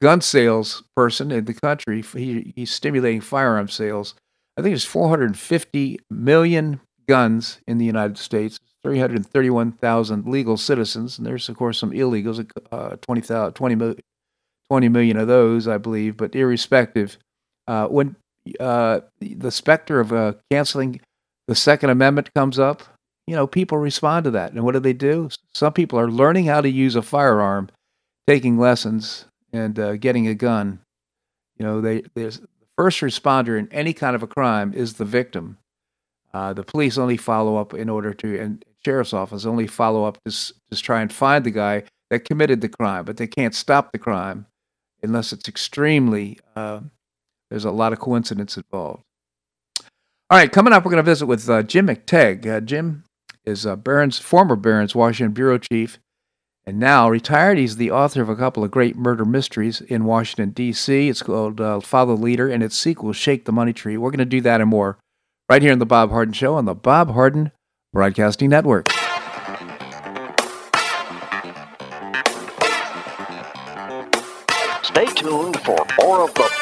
S1: gun sales person in the country. He, he's stimulating firearm sales. I think it's 450 million guns in the United States, 331,000 legal citizens, and there's, of course, some illegals, uh, 20, 20, 20 million of those, I believe, but irrespective, uh, when uh, the specter of uh, canceling the Second Amendment comes up, you know, people respond to that. And what do they do? Some people are learning how to use a firearm, taking lessons, and uh, getting a gun. You know, they there's the first responder in any kind of a crime is the victim. Uh, the police only follow up in order to, and sheriff's office only follow up to just try and find the guy that committed the crime, but they can't stop the crime unless it's extremely. There's a lot of coincidence involved. All right, coming up, we're going to visit with uh, Jim McTague. Uh, Jim is uh, Barron's former Barron's Washington bureau chief, and now retired. He's the author of a couple of great murder mysteries in Washington D.C. It's called uh, Follow the Leader, and its sequel, Shake the Money Tree. We're going to do that and more right here on the Bob Harden Show on the Bob Harden Broadcasting Network.
S2: Stay tuned for more of the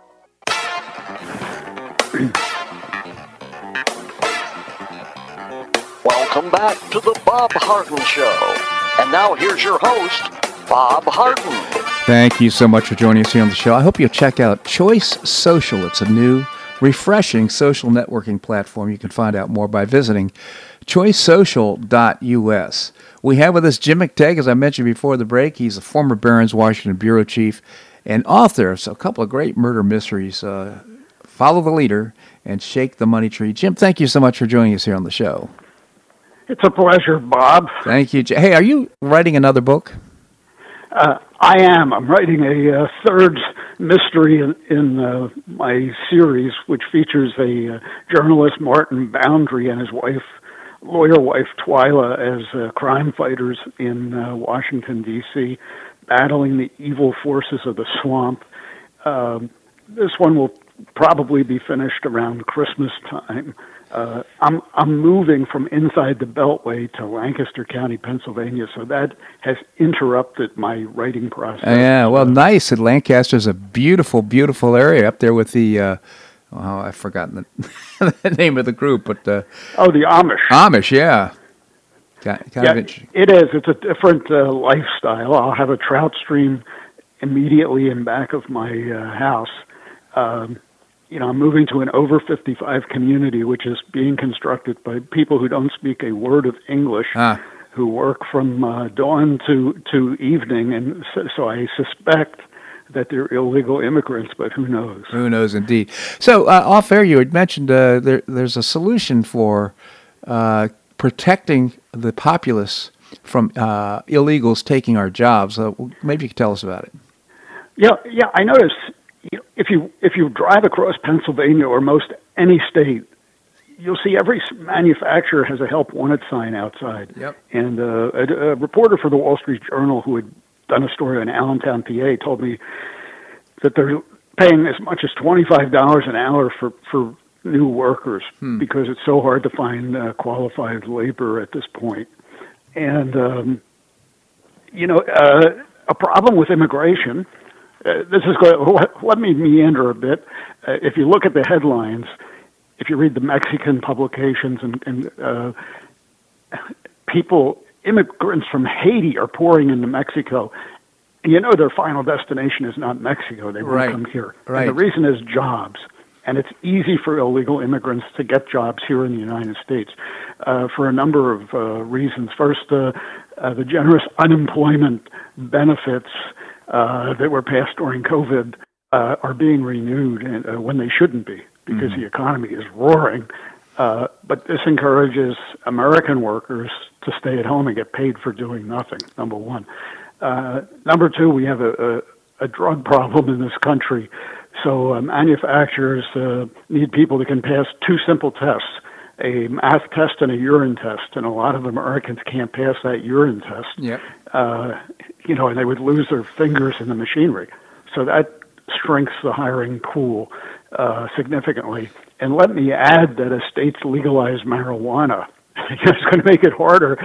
S2: Welcome back to the Bob Harden Show. And now here's your host, Bob Harden.
S1: Thank you so much for joining us here on the show. I hope you'll check out Choice Social. It's a new, refreshing social networking platform. You can find out more by visiting choicesocial.us. We have with us Jim McTague, as I mentioned before the break. He's a former Barron's Washington bureau chief and author of a couple of great murder mysteries, uh, Follow the Leader and Shake the Money Tree. Jim, thank you so much for joining us here on the show.
S4: It's a pleasure, Bob.
S1: Thank you. Hey, are you writing another book?
S4: Uh, I am. I'm writing a uh, third mystery in, in uh, my series, which features a uh, journalist, Martin Boundary, and his wife, lawyer wife Twyla, as uh, crime fighters in uh, Washington, D.C., battling the evil forces of the swamp. Um, this one will probably be finished around Christmas time. Uh, I'm I'm moving from inside the Beltway to Lancaster County, Pennsylvania, so that has interrupted my writing process.
S1: Yeah, well, nice. And Lancaster's a beautiful, beautiful area up there with the. Uh, oh, I've forgotten the, the name of the group, but uh,
S4: oh, the Amish.
S1: Amish, yeah.
S4: Kind, kind yeah, it is. It's a different uh, lifestyle. I'll have a trout stream immediately in back of my uh, house. Um, you know, I'm moving to an over 55 community, which is being constructed by people who don't speak a word of English, ah. who work from uh, dawn to to evening, and so, so I suspect that they're illegal immigrants, but who knows?
S1: Who knows, indeed. So, uh, off air, you had mentioned uh, there, there's a solution for uh, protecting the populace from uh, illegals taking our jobs. Uh, maybe you could tell us about it.
S4: Yeah, yeah. I noticed if you if you drive across Pennsylvania or most any state, you'll see every manufacturer has a help wanted sign outside.
S1: Yep.
S4: And uh, a, a reporter for the Wall Street Journal who had done a story on Allentown, PA, told me that they're paying as much as twenty five dollars an hour for for new workers
S1: Hmm.
S4: because it's so hard to find uh, qualified labor at this point. And um, you know, uh, a problem with immigration. Uh, this is going. Let, let me meander a bit. Uh, if you look at the headlines, if you read the Mexican publications and, and uh, people, immigrants from Haiti are pouring into Mexico. You know their final destination is not Mexico. They
S1: Right.
S4: come here.
S1: Right.
S4: And the reason is jobs. And it's easy for illegal immigrants to get jobs here in the United States uh, for a number of uh, reasons. First, uh, uh, the generous unemployment benefits uh, that were passed during COVID uh, are being renewed and, uh, when they shouldn't be because the economy is roaring. Uh, but this encourages American workers to stay at home and get paid for doing nothing, number one. Uh, number two, we have a, a, a drug problem in this country. So uh, manufacturers uh, need people that can pass two simple tests a math test and a urine test, and a lot of Americans can't pass that urine test
S1: Yep.
S4: uh, you know, and they would lose their fingers in the machinery. So that shrinks the hiring pool uh, significantly. And let me add that as states legalize marijuana, it's going to make it harder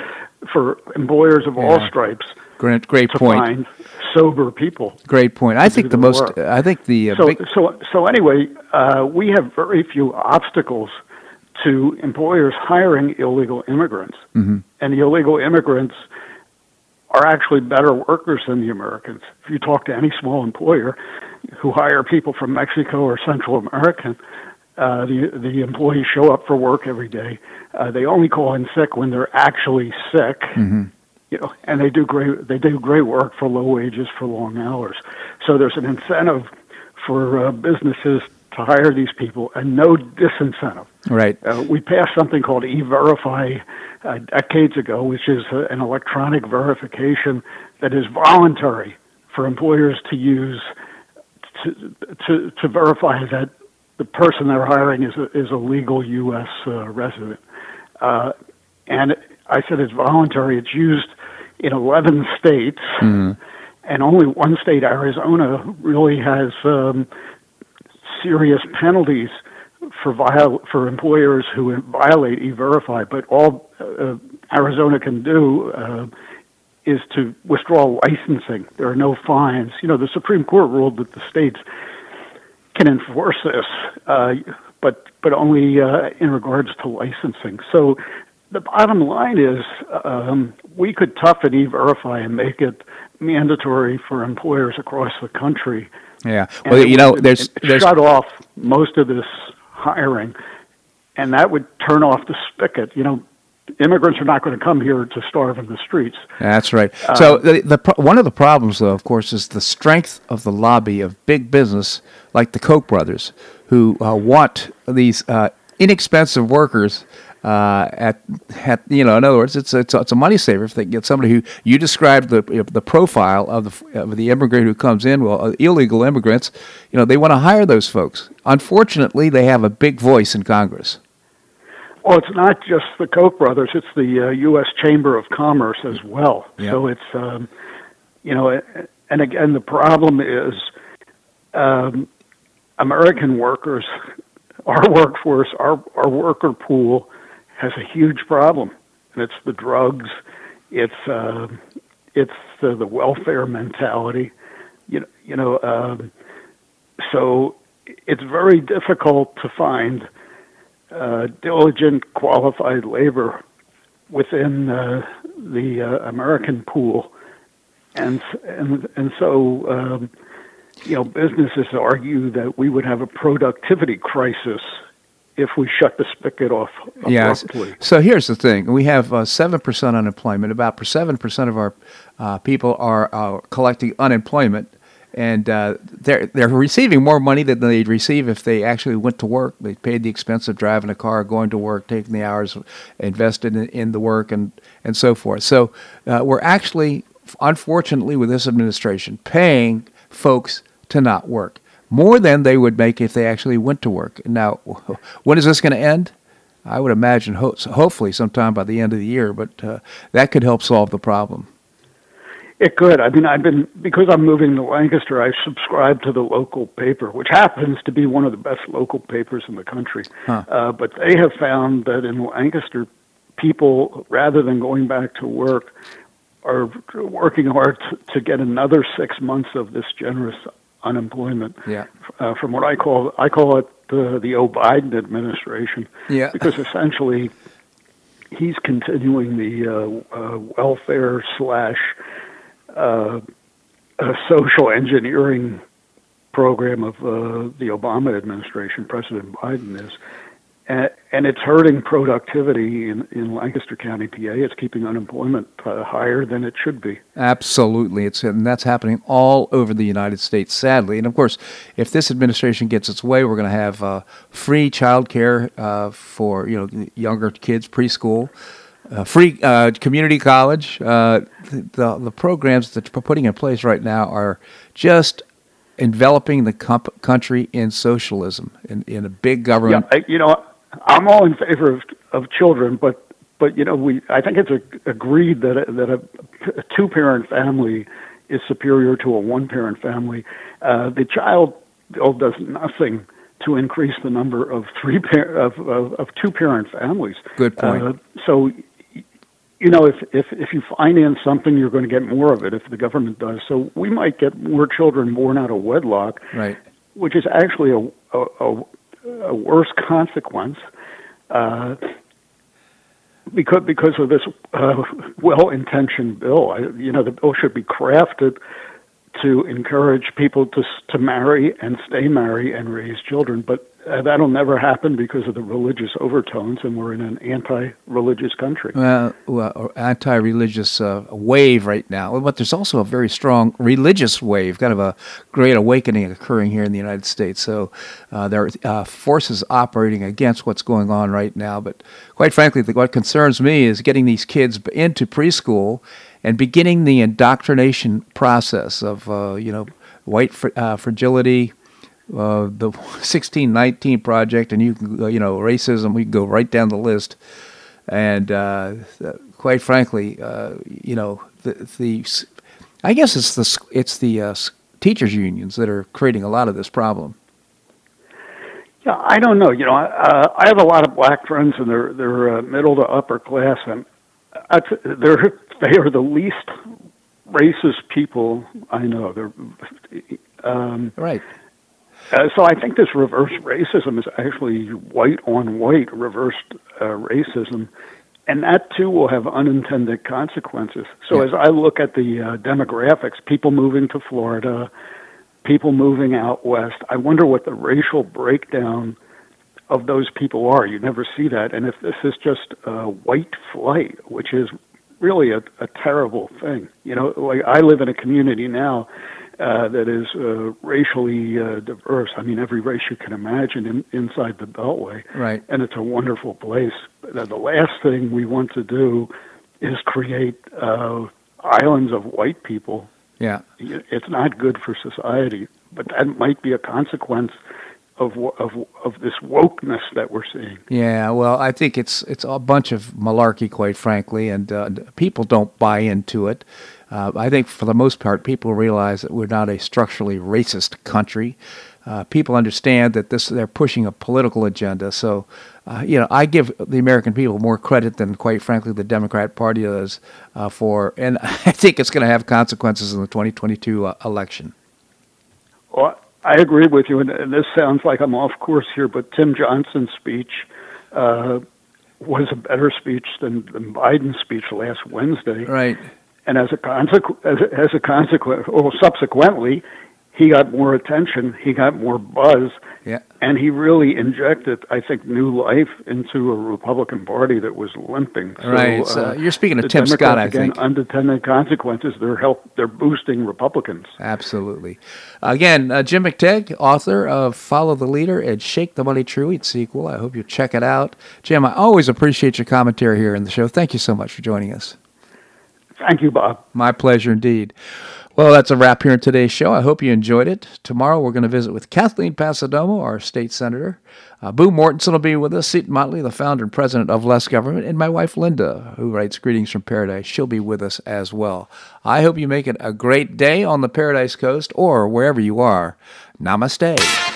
S4: for employers of all stripes
S1: Great, great
S4: to
S1: point.
S4: find sober people.
S1: Great point. I think the
S4: the
S1: most.
S4: work.
S1: I think the uh,
S4: So,
S1: big.
S4: so, so anyway, uh, we have very few obstacles to employers hiring illegal immigrants,
S1: Mhm.
S4: and the illegal immigrants are actually better workers than the Americans. If you talk to any small employer who hire people from Mexico or Central America, uh, the the employees show up for work every day. Uh, they only call in sick when they're actually sick
S1: Mhm.
S4: you know, and they do great. They do great work for low wages for long hours. So there's an incentive for uh, businesses to hire these people, and no disincentive.
S1: Right.
S4: Uh, we passed something called E-Verify uh, decades ago, which is uh, an electronic verification that is voluntary for employers to use to to, to verify that the person they're hiring is a, is a legal U.S. Uh, resident. Uh, and I said it's voluntary. It's used in 11 states, and only one state, Arizona, really has um, serious penalties for viol- for employers who violate e-verify. But all uh, Arizona can do uh, is to withdraw licensing. There are no fines. You know, the Supreme Court ruled that the states can enforce this, uh, but but only uh, in regards to licensing. So the bottom line is um, we could toughen e-verify and make it mandatory for employers across the country.
S1: Yeah.
S4: And
S1: Well,
S4: it
S1: you know, there's there's
S4: shut off most of this hiring, and that would turn off the spigot. You know, immigrants are not going to come here to starve in the streets.
S1: That's right.
S4: Uh,
S1: so the, the one of the problems, though, of course, is the strength of the lobby of big business like the Koch brothers, who uh, want these uh, inexpensive workers. Uh, at, at you know, in other words, it's it's, it's a money saver if they get somebody who you described the the profile of the of the immigrant who comes in. Well, uh, illegal immigrants, you know, they want to hire those folks. Unfortunately, they have a big voice in Congress.
S4: Well, it's not just the Koch brothers; it's the uh, U.S. Chamber of Commerce as well.
S1: Yeah.
S4: So it's, um, you know, and again, the problem is um, American workers, our workforce, our our worker pool has a huge problem, and it's the drugs, it's uh, it's the, the welfare mentality, you know, you know. Um, so it's very difficult to find uh, diligent, qualified labor within uh, the uh, American pool, and and and so um, you know businesses argue that we would have a productivity crisis if we shut the spigot off abruptly. Yes.
S1: So here's the thing: we have uh, seven percent unemployment. About seven percent of our uh, people are uh, collecting unemployment, and uh, they're they're receiving more money than they'd receive if they actually went to work. They paid the expense of driving a car, going to work, taking the hours invested in, in the work, and and so forth. So uh, we're actually, unfortunately, with this administration, paying folks to not work more than they would make if they actually went to work. Now, when is this going to end? I would imagine, ho- hopefully, sometime by the end of the year, but uh, that could help solve the problem.
S4: It could. I mean, I've been because I'm moving to Lancaster. I subscribe to the local paper, which happens to be one of the best local papers in the country.
S1: Huh.
S4: Uh, but they have found that in Lancaster, people rather than going back to work, are working hard to, to get another six months of this generous unemployment.
S1: Yeah.
S4: Uh, from what I call I call it the the O Biden administration.
S1: Yeah.
S4: Because essentially, he's continuing the uh, uh, welfare slash uh, social engineering program of uh, the Obama administration. President Biden is. And, and it's hurting productivity in, in Lancaster County, PA. It's keeping unemployment uh, higher than it should be.
S1: Absolutely, it's and that's happening all over the United States, sadly. And of course, if this administration gets its way, we're going to have uh, free child care uh, for you know younger kids, preschool, uh, free uh, community college. Uh, the the programs that we're putting in place right now are just enveloping the comp- country in socialism in, in a big government.
S4: Yeah, I, you know, I'm all in favor of of children, but but you know, we I think it's a, agreed that a, that a, a two parent family is superior to a one parent family. Uh, the child bill does nothing to increase the number of three par- of, of, of two parent families.
S1: Good point.
S4: Uh, so you know, if, if if you finance something, you're going to get more of it if the government does. So we might get more children born out of wedlock,
S1: right?
S4: Which is actually a a, a, a worse consequence, uh, because because of this uh, well-intentioned bill. I, you know, the bill should be crafted to encourage people to to marry and stay married and raise children, but uh, that'll never happen because of the religious overtones, and we're in an anti-religious country.
S1: Well, well anti-religious uh, wave right now, but there's also a very strong religious wave, kind of a great awakening occurring here in the United States. So uh, there are uh, forces operating against what's going on right now. But quite frankly, what concerns me is getting these kids into preschool and beginning the indoctrination process of uh, you know white fr- uh, fragility uh, the 1619 project, and you can, you know, racism. We can go right down the list, and uh, quite frankly, uh, you know, the, the I guess it's the it's the uh, teachers unions that are creating a lot of this problem.
S4: Yeah, I don't know. You know, uh, I have a lot of black friends, and they're they're uh, middle to upper class, and they're they are the least racist people I know. They're
S1: um, right
S4: uh, so I think this reverse racism is actually white on white reversed uh, racism, and that too will have unintended consequences. So yeah. as I look at the uh, demographics, people moving to Florida, people moving out west, I wonder what the racial breakdown of those people are. You never see that, and if this is just white flight, which is really a, a terrible thing, you know, like I live in a community now uh, that is uh, racially uh, diverse. I mean, every race you can imagine in, inside the Beltway.
S1: Right.
S4: And it's a wonderful place. The last thing we want to do is create uh, islands of white people.
S1: Yeah.
S4: It's not good for society, but that might be a consequence of of of this wokeness that we're seeing.
S1: Yeah, well, I think it's it's a bunch of malarkey, quite frankly, and uh, people don't buy into it. Uh, I think for the most part, people realize that we're not a structurally racist country. Uh, people understand that this they're pushing a political agenda. So, uh, you know, I give the American people more credit than, quite frankly, the Democrat Party does uh, for, and I think it's going to have consequences in the 2022 uh, election.
S4: Well, I agree with you, and, and, this sounds like I'm off course here, but Tim Johnson's speech uh, was a better speech than, than Biden's speech last Wednesday.
S1: Right
S4: and as a, consequ- as a, as a consequence, or subsequently, he got more attention, he got more buzz,
S1: Yeah.
S4: and he really injected, I think, new life into a Republican Party that was limping. So,
S1: Right. So
S4: uh,
S1: you're speaking of Tim Scott, I
S4: again,
S1: think.
S4: unintended consequences. They're help. They're boosting Republicans.
S1: Absolutely. Again, uh, Jim McTague, author of Follow the Leader and Shake the Money Tree Eat sequel. I hope you check it out. Jim, I always appreciate your commentary here in the show. Thank you so much for joining us.
S4: Thank you, Bob.
S1: My pleasure indeed. Well, that's a wrap here in today's show. I hope you enjoyed it. Tomorrow we're going to visit with Kathleen Passidomo, our state senator. Uh, Boo Mortenson will be with us. Seton Motley, the founder and president of Less Government, and my wife Linda, who writes Greetings from Paradise. She'll be with us as well. I hope you make it a great day on the Paradise Coast or wherever you are. Namaste.